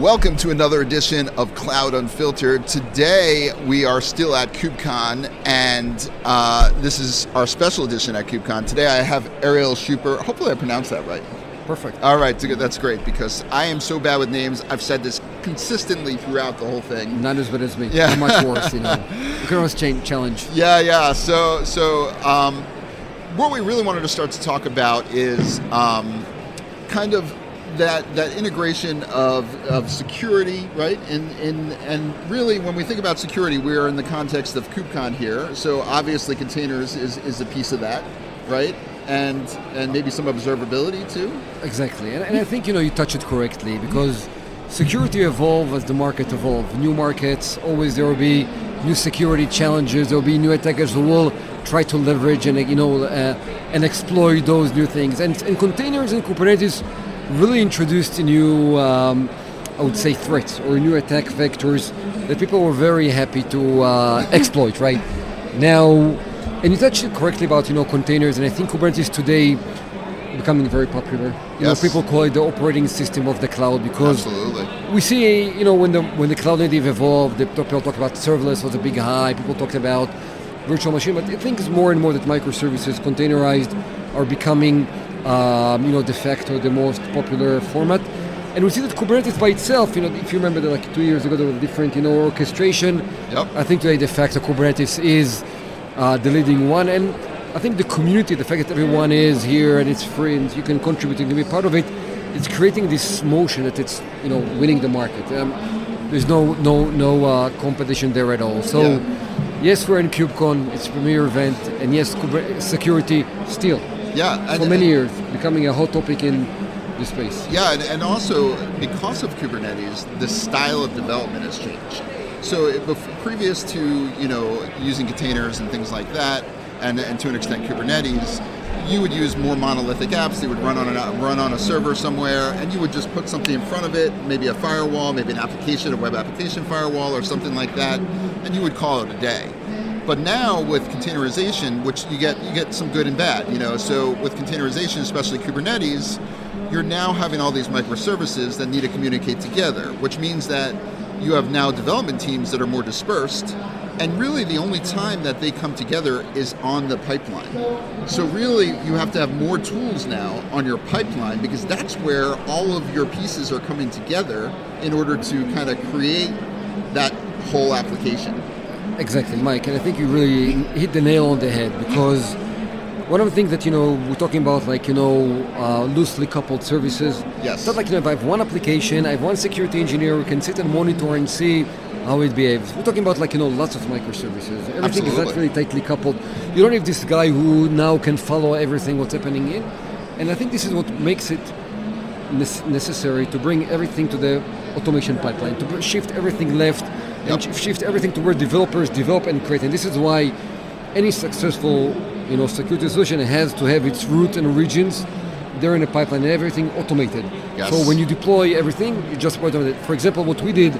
Welcome to another edition of Cloud Unfiltered. Today we are still at KubeCon, and uh, this is our special edition at KubeCon. Today I have Ariel Shuper. Hopefully I pronounced that right. Perfect. All right, that's great because I am so bad with names. I've said this consistently throughout the whole thing. Not as bad as me. Yeah. Much worse, you know. You can always change, challenge. Yeah, yeah. So, so um, what we really wanted to start to talk about is um, kind of that that integration of, of security, right? And, and and really, when we think about security, we are in the context of KubeCon here. So obviously, containers is, is a piece of that, right? And and maybe some observability too. Exactly, and, and I think you know you touch it correctly because security evolve as the market evolve. New markets always there will be new security challenges. There will be new attackers who will try to leverage and you know uh, and exploit those new things. And, and containers and Kubernetes really introduced a new, um, I would say, threats or new attack vectors that people were very happy to uh, exploit. Right now, and you touched correctly about you know containers, and I think Kubernetes today becoming very popular. You Yes. know, people call it the operating system of the cloud because Absolutely. we see, you know, when the when the cloud native evolved, the, people talk about serverless was a big high. People talked about virtual machine, but I think it's more and more that microservices, containerized, are becoming, um, you know, de facto the most popular format. And we see that Kubernetes by itself, you know, if you remember that like two years ago there was different, you know, orchestration. Yep. I think today de facto Kubernetes is uh, the leading one, and I think the community, the fact that everyone is here and it's free and you can contribute and be part of it, it's creating this motion that it's you know winning the market. Um, there's no no no uh, competition there at all. So Yeah. yes, we're in KubeCon, it's a premier event, and yes, Kuber- security still Yeah. And, for many years becoming a hot topic in this space. Yeah, and, and also because of Kubernetes, the style of development has changed. So it, bef- previous to you know using containers and things like that, and, and to an extent Kubernetes, you would use more monolithic apps. They would run on a run on a server somewhere, and you would just put something in front of it, maybe a firewall, maybe an application, a web application firewall, or something like that, and you would call it a day. But now with containerization, which you get you get some good and bad, you know. So with containerization, especially Kubernetes, you're now having all these microservices that need to communicate together, which means that you have now development teams that are more dispersed. And really, the only time that they come together is on the pipeline. So, really, you have to have more tools now on your pipeline because that's where all of your pieces are coming together in order to kind of create that whole application. Exactly, Mike, and I think you really hit the nail on the head because one of the things that you know we're talking about, like you know, uh, loosely coupled services. Yes. It's not like you know, if I have one application, I have one security engineer who can sit and monitor and see how it behaves. We're talking about like you know lots of microservices. Everything is not really tightly coupled. You don't have this guy who now can follow everything what's happening in, and I think this is what makes it necessary to bring everything to the automation pipeline, to shift everything left Yep. sh- shift everything to where developers develop and create. And this is why any successful you know, security solution has to have its root and origins there in the pipeline and everything automated. Yes. So when you deploy everything, you just automate it. For example, what we did,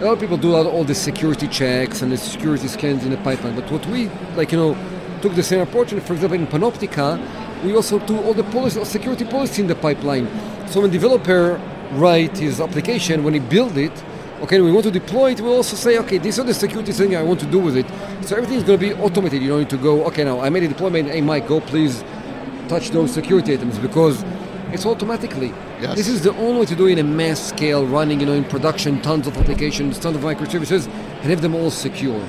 a lot of people do all, all the security checks and the security scans in the pipeline. But what we, like, you know, took the same approach. And for example, in Panoptica, we also do all the policy, security policy in the pipeline. So when developer write his application, when he build it, okay, we want to deploy it, we'll also say, okay, these are the security things I want to do with it. So everything is going to be automated. You don't need to go, okay, now I made a deployment. Hey, Mike, go please touch those security items because it's automatically. Yes. This is the only way to do it in a mass scale, running, you know, in production, tons of applications, tons of microservices, and have them all secure.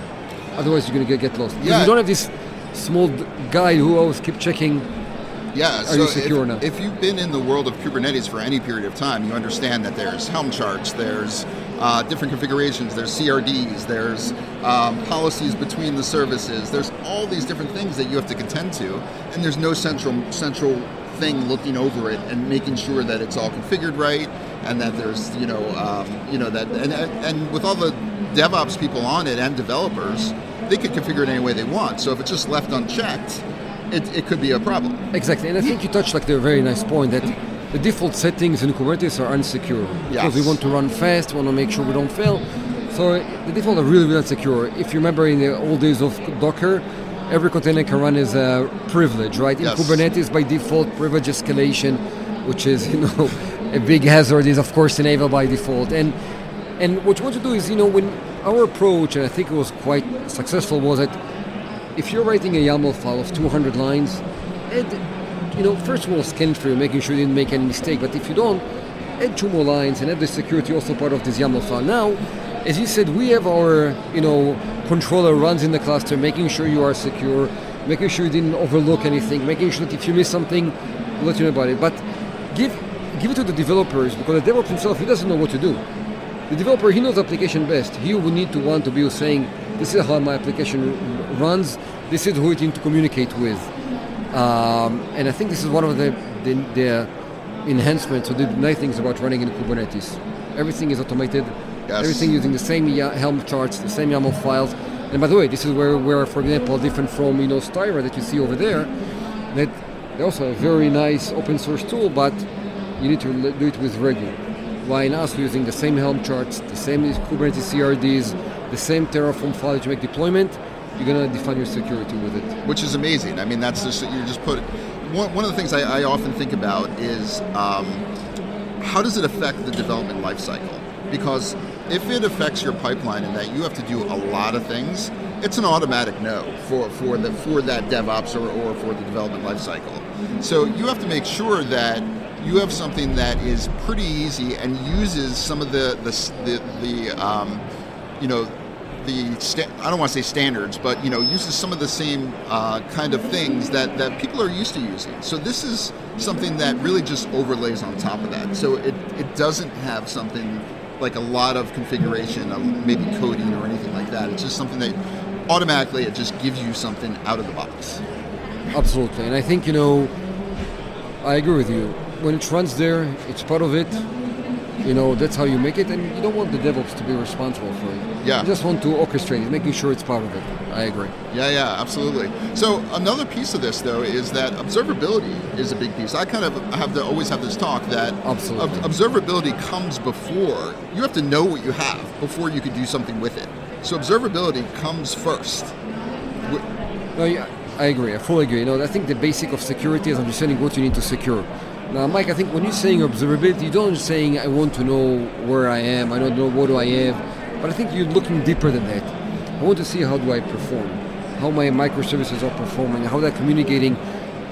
Otherwise, you're going to get, lost. Yeah. you don't have this small guy who always keep checking. Yeah, Are so you secure if, if you've been in the world of Kubernetes for any period of time, you understand that there's Helm charts, there's uh, different configurations, there's CRDs, there's um, policies between the services, there's all these different things that you have to contend to, and there's no central central thing looking over it and making sure that it's all configured right, and that there's you know um, you know that and and with all the DevOps people on it and developers, they could configure it any way they want. So if it's just left unchecked, it, it could be a problem. Exactly, and I think you touched like the very nice point that the default settings in Kubernetes are unsecure because we want to run fast, we want to make sure we don't fail. So the default are really, really insecure. If you remember in the old days of Docker, every container can run as a privilege, right? In Yes. Kubernetes, by default, privilege escalation, which is you know a big hazard is of course enabled by default. And and what you want to do is, you know, when our approach, and I think it was quite successful, was that if you're writing a YAML file of 200 lines, you know, first of all, scan through, making sure you didn't make any mistake. But if you don't, add two more lines and add the security also part of this YAML file. Now, as you said, we have our, you know, controller runs in the cluster, making sure you are secure, making sure you didn't overlook anything, making sure that if you miss something, let you know about it. But give give it to the developers because the developer himself he doesn't know what to do. The developer he knows application best. He will need to want to be saying, "This is how my application runs. This is who it needs to communicate with." Um, and I think this is one of the the, the enhancements or the nice things about running in Kubernetes. Everything is automated. Yes. Everything using the same Helm charts, the same YAML files. And by the way, this is where, where for example, different from you know Styra that you see over there, that they're also a very nice open source tool, but you need to do it with regular. Why in us using the same Helm charts, the same Kubernetes CRDs, the same Terraform file to make deployment, you're gonna define your security with it. Which is amazing. I mean, that's just you just put. One, one of the things I, I often think about is um, how does it affect the development lifecycle? Because if it affects your pipeline and that you have to do a lot of things, it's an automatic no for, for the for that DevOps or, or for the development lifecycle. So you have to make sure that you have something that is pretty easy and uses some of the the the, the um, you know the sta- I don't want to say standards, but you know uses some of the same uh, kind of things that that people are used to using. So this is something that really just overlays on top of that. So it it doesn't have something like a lot of configuration, of maybe coding or anything like that. It's just something that automatically it just gives you something out of the box. Absolutely, and I think you know I agree with you when it runs there, it's part of it. You know, that's how you make it, and you don't want the DevOps to be responsible for it. Yeah. You just want to orchestrate it, making sure it's part of it. I agree. Yeah, yeah, absolutely. So another piece of this, though, is that observability is a big piece. I kind of have to always have this talk that absolutely. Ob- observability comes before you have to know what you have before you can do something with it. So observability comes first. No, yeah, I agree. I fully agree. You know, I think the basic of security is understanding what you need to secure. Now, Mike, I think when you're saying observability, you don't just saying I want to know where I am, I don't know what do I have, but I think you're looking deeper than that. I want to see how do I perform, how my microservices are performing, how they're communicating.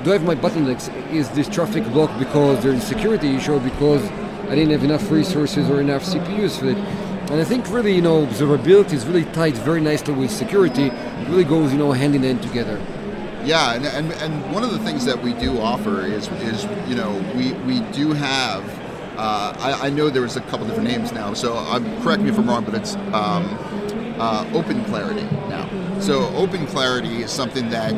Do I have my bottlenecks? Is this traffic blocked because there's a security issue, because I didn't have enough resources or enough CPUs for it? And I think really, you know, observability is really tied very nicely with security. It really goes, you know, hand in hand together. Yeah, and, and, and one of the things that we do offer is is you know we we do have. Uh, I, I, know there was a couple different names now, so I'm, correct me if I'm wrong, but it's um, uh, Open Clarity now. So Open Clarity is something that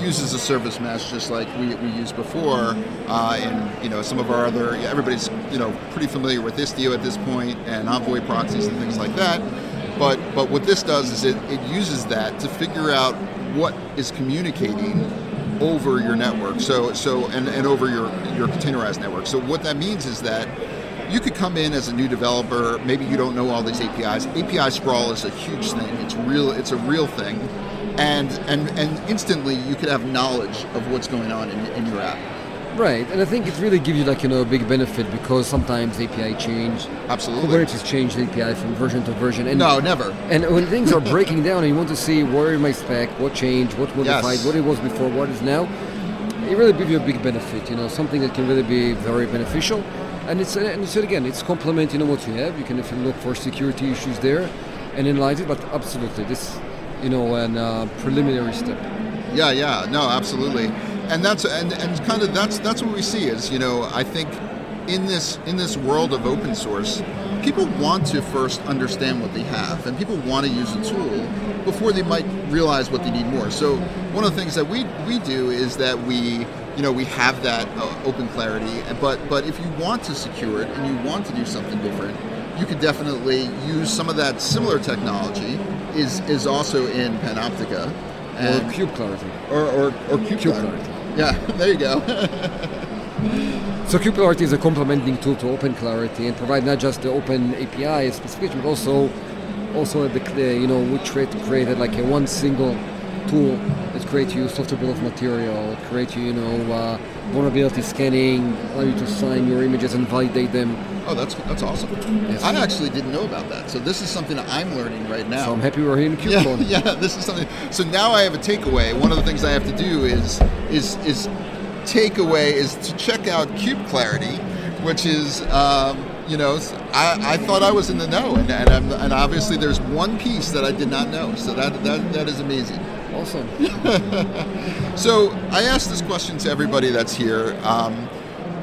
uses a service mesh just like we, we used before, uh, and you know some of our other everybody's you know pretty familiar with Istio at this point and Envoy proxies and things like that. But but what this does is it, it uses that to figure out what is communicating over your network. So so and, and over your your containerized network. So what that means is that you could come in as a new developer. Maybe you don't know all these APIs. API sprawl is a huge thing. It's real. It's a real thing, and and and instantly you could have knowledge of what's going on in, in your app. Right, and I think it really gives you like you know a big benefit because sometimes API change. Absolutely. Kubernetes change the API from version to version. And no, never. And when things are breaking down and you want to see where is my spec, what changed, what modified, yes. what it was before, what is now, it really gives you a big benefit. You know, something that can really be very beneficial. And it's and it's again, it's complement. You know what you have. You can if you look for security issues there, and analyze it. But absolutely, this, you know, an uh, preliminary step. Yeah, yeah, no, absolutely and that's and, and kind of that's that's what we see is you know I think in this in this world of open source, people want to first understand what they have, and people want to use a tool before they might realize what they need more. So one of the things that we we do is that we you know we have that uh, open clarity, but but if you want to secure it and you want to do something different, you could definitely use some of that similar technology. Is is also in Panoptica. And, or Kube Clarity. Or, or, or Kube, Kube Clarity. clarity. Yeah, there you go. so Clarity is a complementing tool to Open Clarity and provide not just the Open API specification, but also also the you know we trade created like a one single tool that creates you software bill of material, create you, you know, uh, vulnerability scanning, allow you to sign your images and validate them. Oh, that's that's awesome. Yes. I actually didn't know about that. So this is something I'm learning right now. So I'm happy we're here in yeah, KubeCon. yeah, this is something. So now I have a takeaway. One of the things I have to do is is is takeaway is to check out Kube Clarity, which is um, you know I, I thought I was in the know, and and, I'm, and obviously there's one piece that I did not know. So that that, that is amazing. Awesome. So I asked this question to everybody that's here. Um,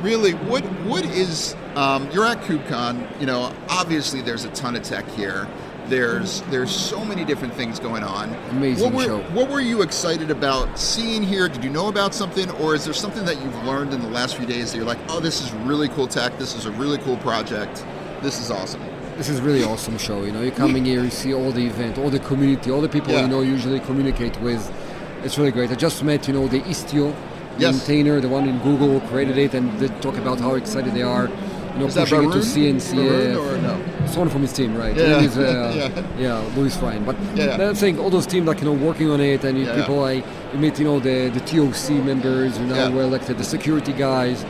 really, what what is um, you're at KubeCon? You know, obviously there's a ton of tech here. There's there's so many different things going on. Amazing what were, show. What were you excited about seeing here? Did you know about something, or is there something that you've learned in the last few days that you're like, oh, this is really cool tech. This is a really cool project. This is awesome. This is really awesome show. You know, you're coming here, you see all the event, all the community, all the people Yeah. you know usually communicate with. It's really great. I just met, you know, the Istio Yes. maintainer, the one in Google created it, and they talk about how excited they are. You know, Is pushing it to? CNCF. Or no? Someone from his team, right? Yeah. Uh, Yeah. yeah, Louis Ryan. But Yeah. I'm saying all those teams, like you know, working on it, and you Yeah. people like you meet, you know, the the TOC members, you know, Yeah. were elected, the security guys.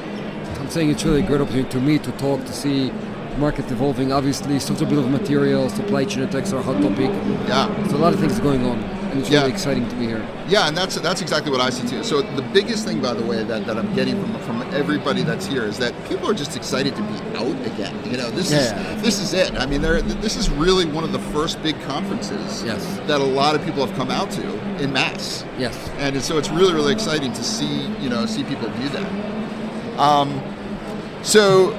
I'm saying it's really a great opportunity to meet, to talk, to see market evolving. Obviously, software bill of material, supply chain attacks are a hot topic. Yeah. There's a lot of things going on, and it's Yeah. really exciting to be here. Yeah, and that's that's exactly what I see too. So the biggest thing, by the way, that, that I'm getting from from everybody that's here is that people are just excited to be out again. You know, this Yeah. is this is it. I mean, they're, this is really one of the first big conferences Yes. that a lot of people have come out to in mass, Yes. and so it's really really exciting to see you know see people do that. Um, so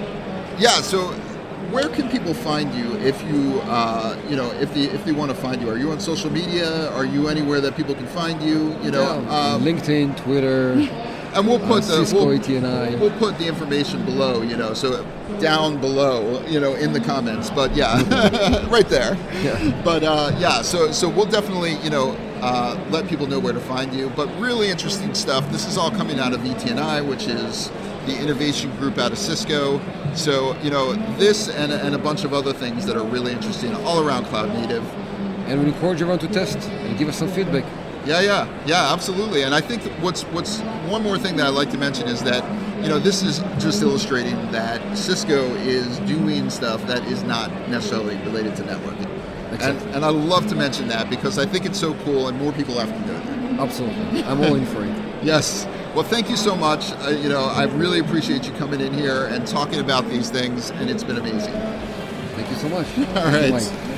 yeah, so where can people find you if you uh, you know if they if they want to find you? Are you on social media? Are you anywhere that people can find you? You know, Yeah, um, LinkedIn, Twitter, and we'll put the Cisco we'll, we'll put the information below. You know, so down below. You know, in the comments. But yeah, right there. Yeah. But uh, yeah, so so we'll definitely you know uh, let people know where to find you. But really interesting stuff. This is all coming out of ET&I, which is the innovation group out of Cisco. So you know this and, and a bunch of other things that are really interesting all around cloud native. and we encourage everyone to test and give us some feedback. Yeah, yeah, yeah, absolutely. And I think what's what's one more thing that I'd like to mention is that you know this is just illustrating that Cisco is doing stuff that is not necessarily related to networking. And, Exactly. and I love to mention that because I think it's so cool and more people have to know that. Absolutely. I'm all in for it. Yes. Well, thank you so much. Uh, you know, I really appreciate you coming in here and talking about these things, and it's been amazing. Thank you so much. All right.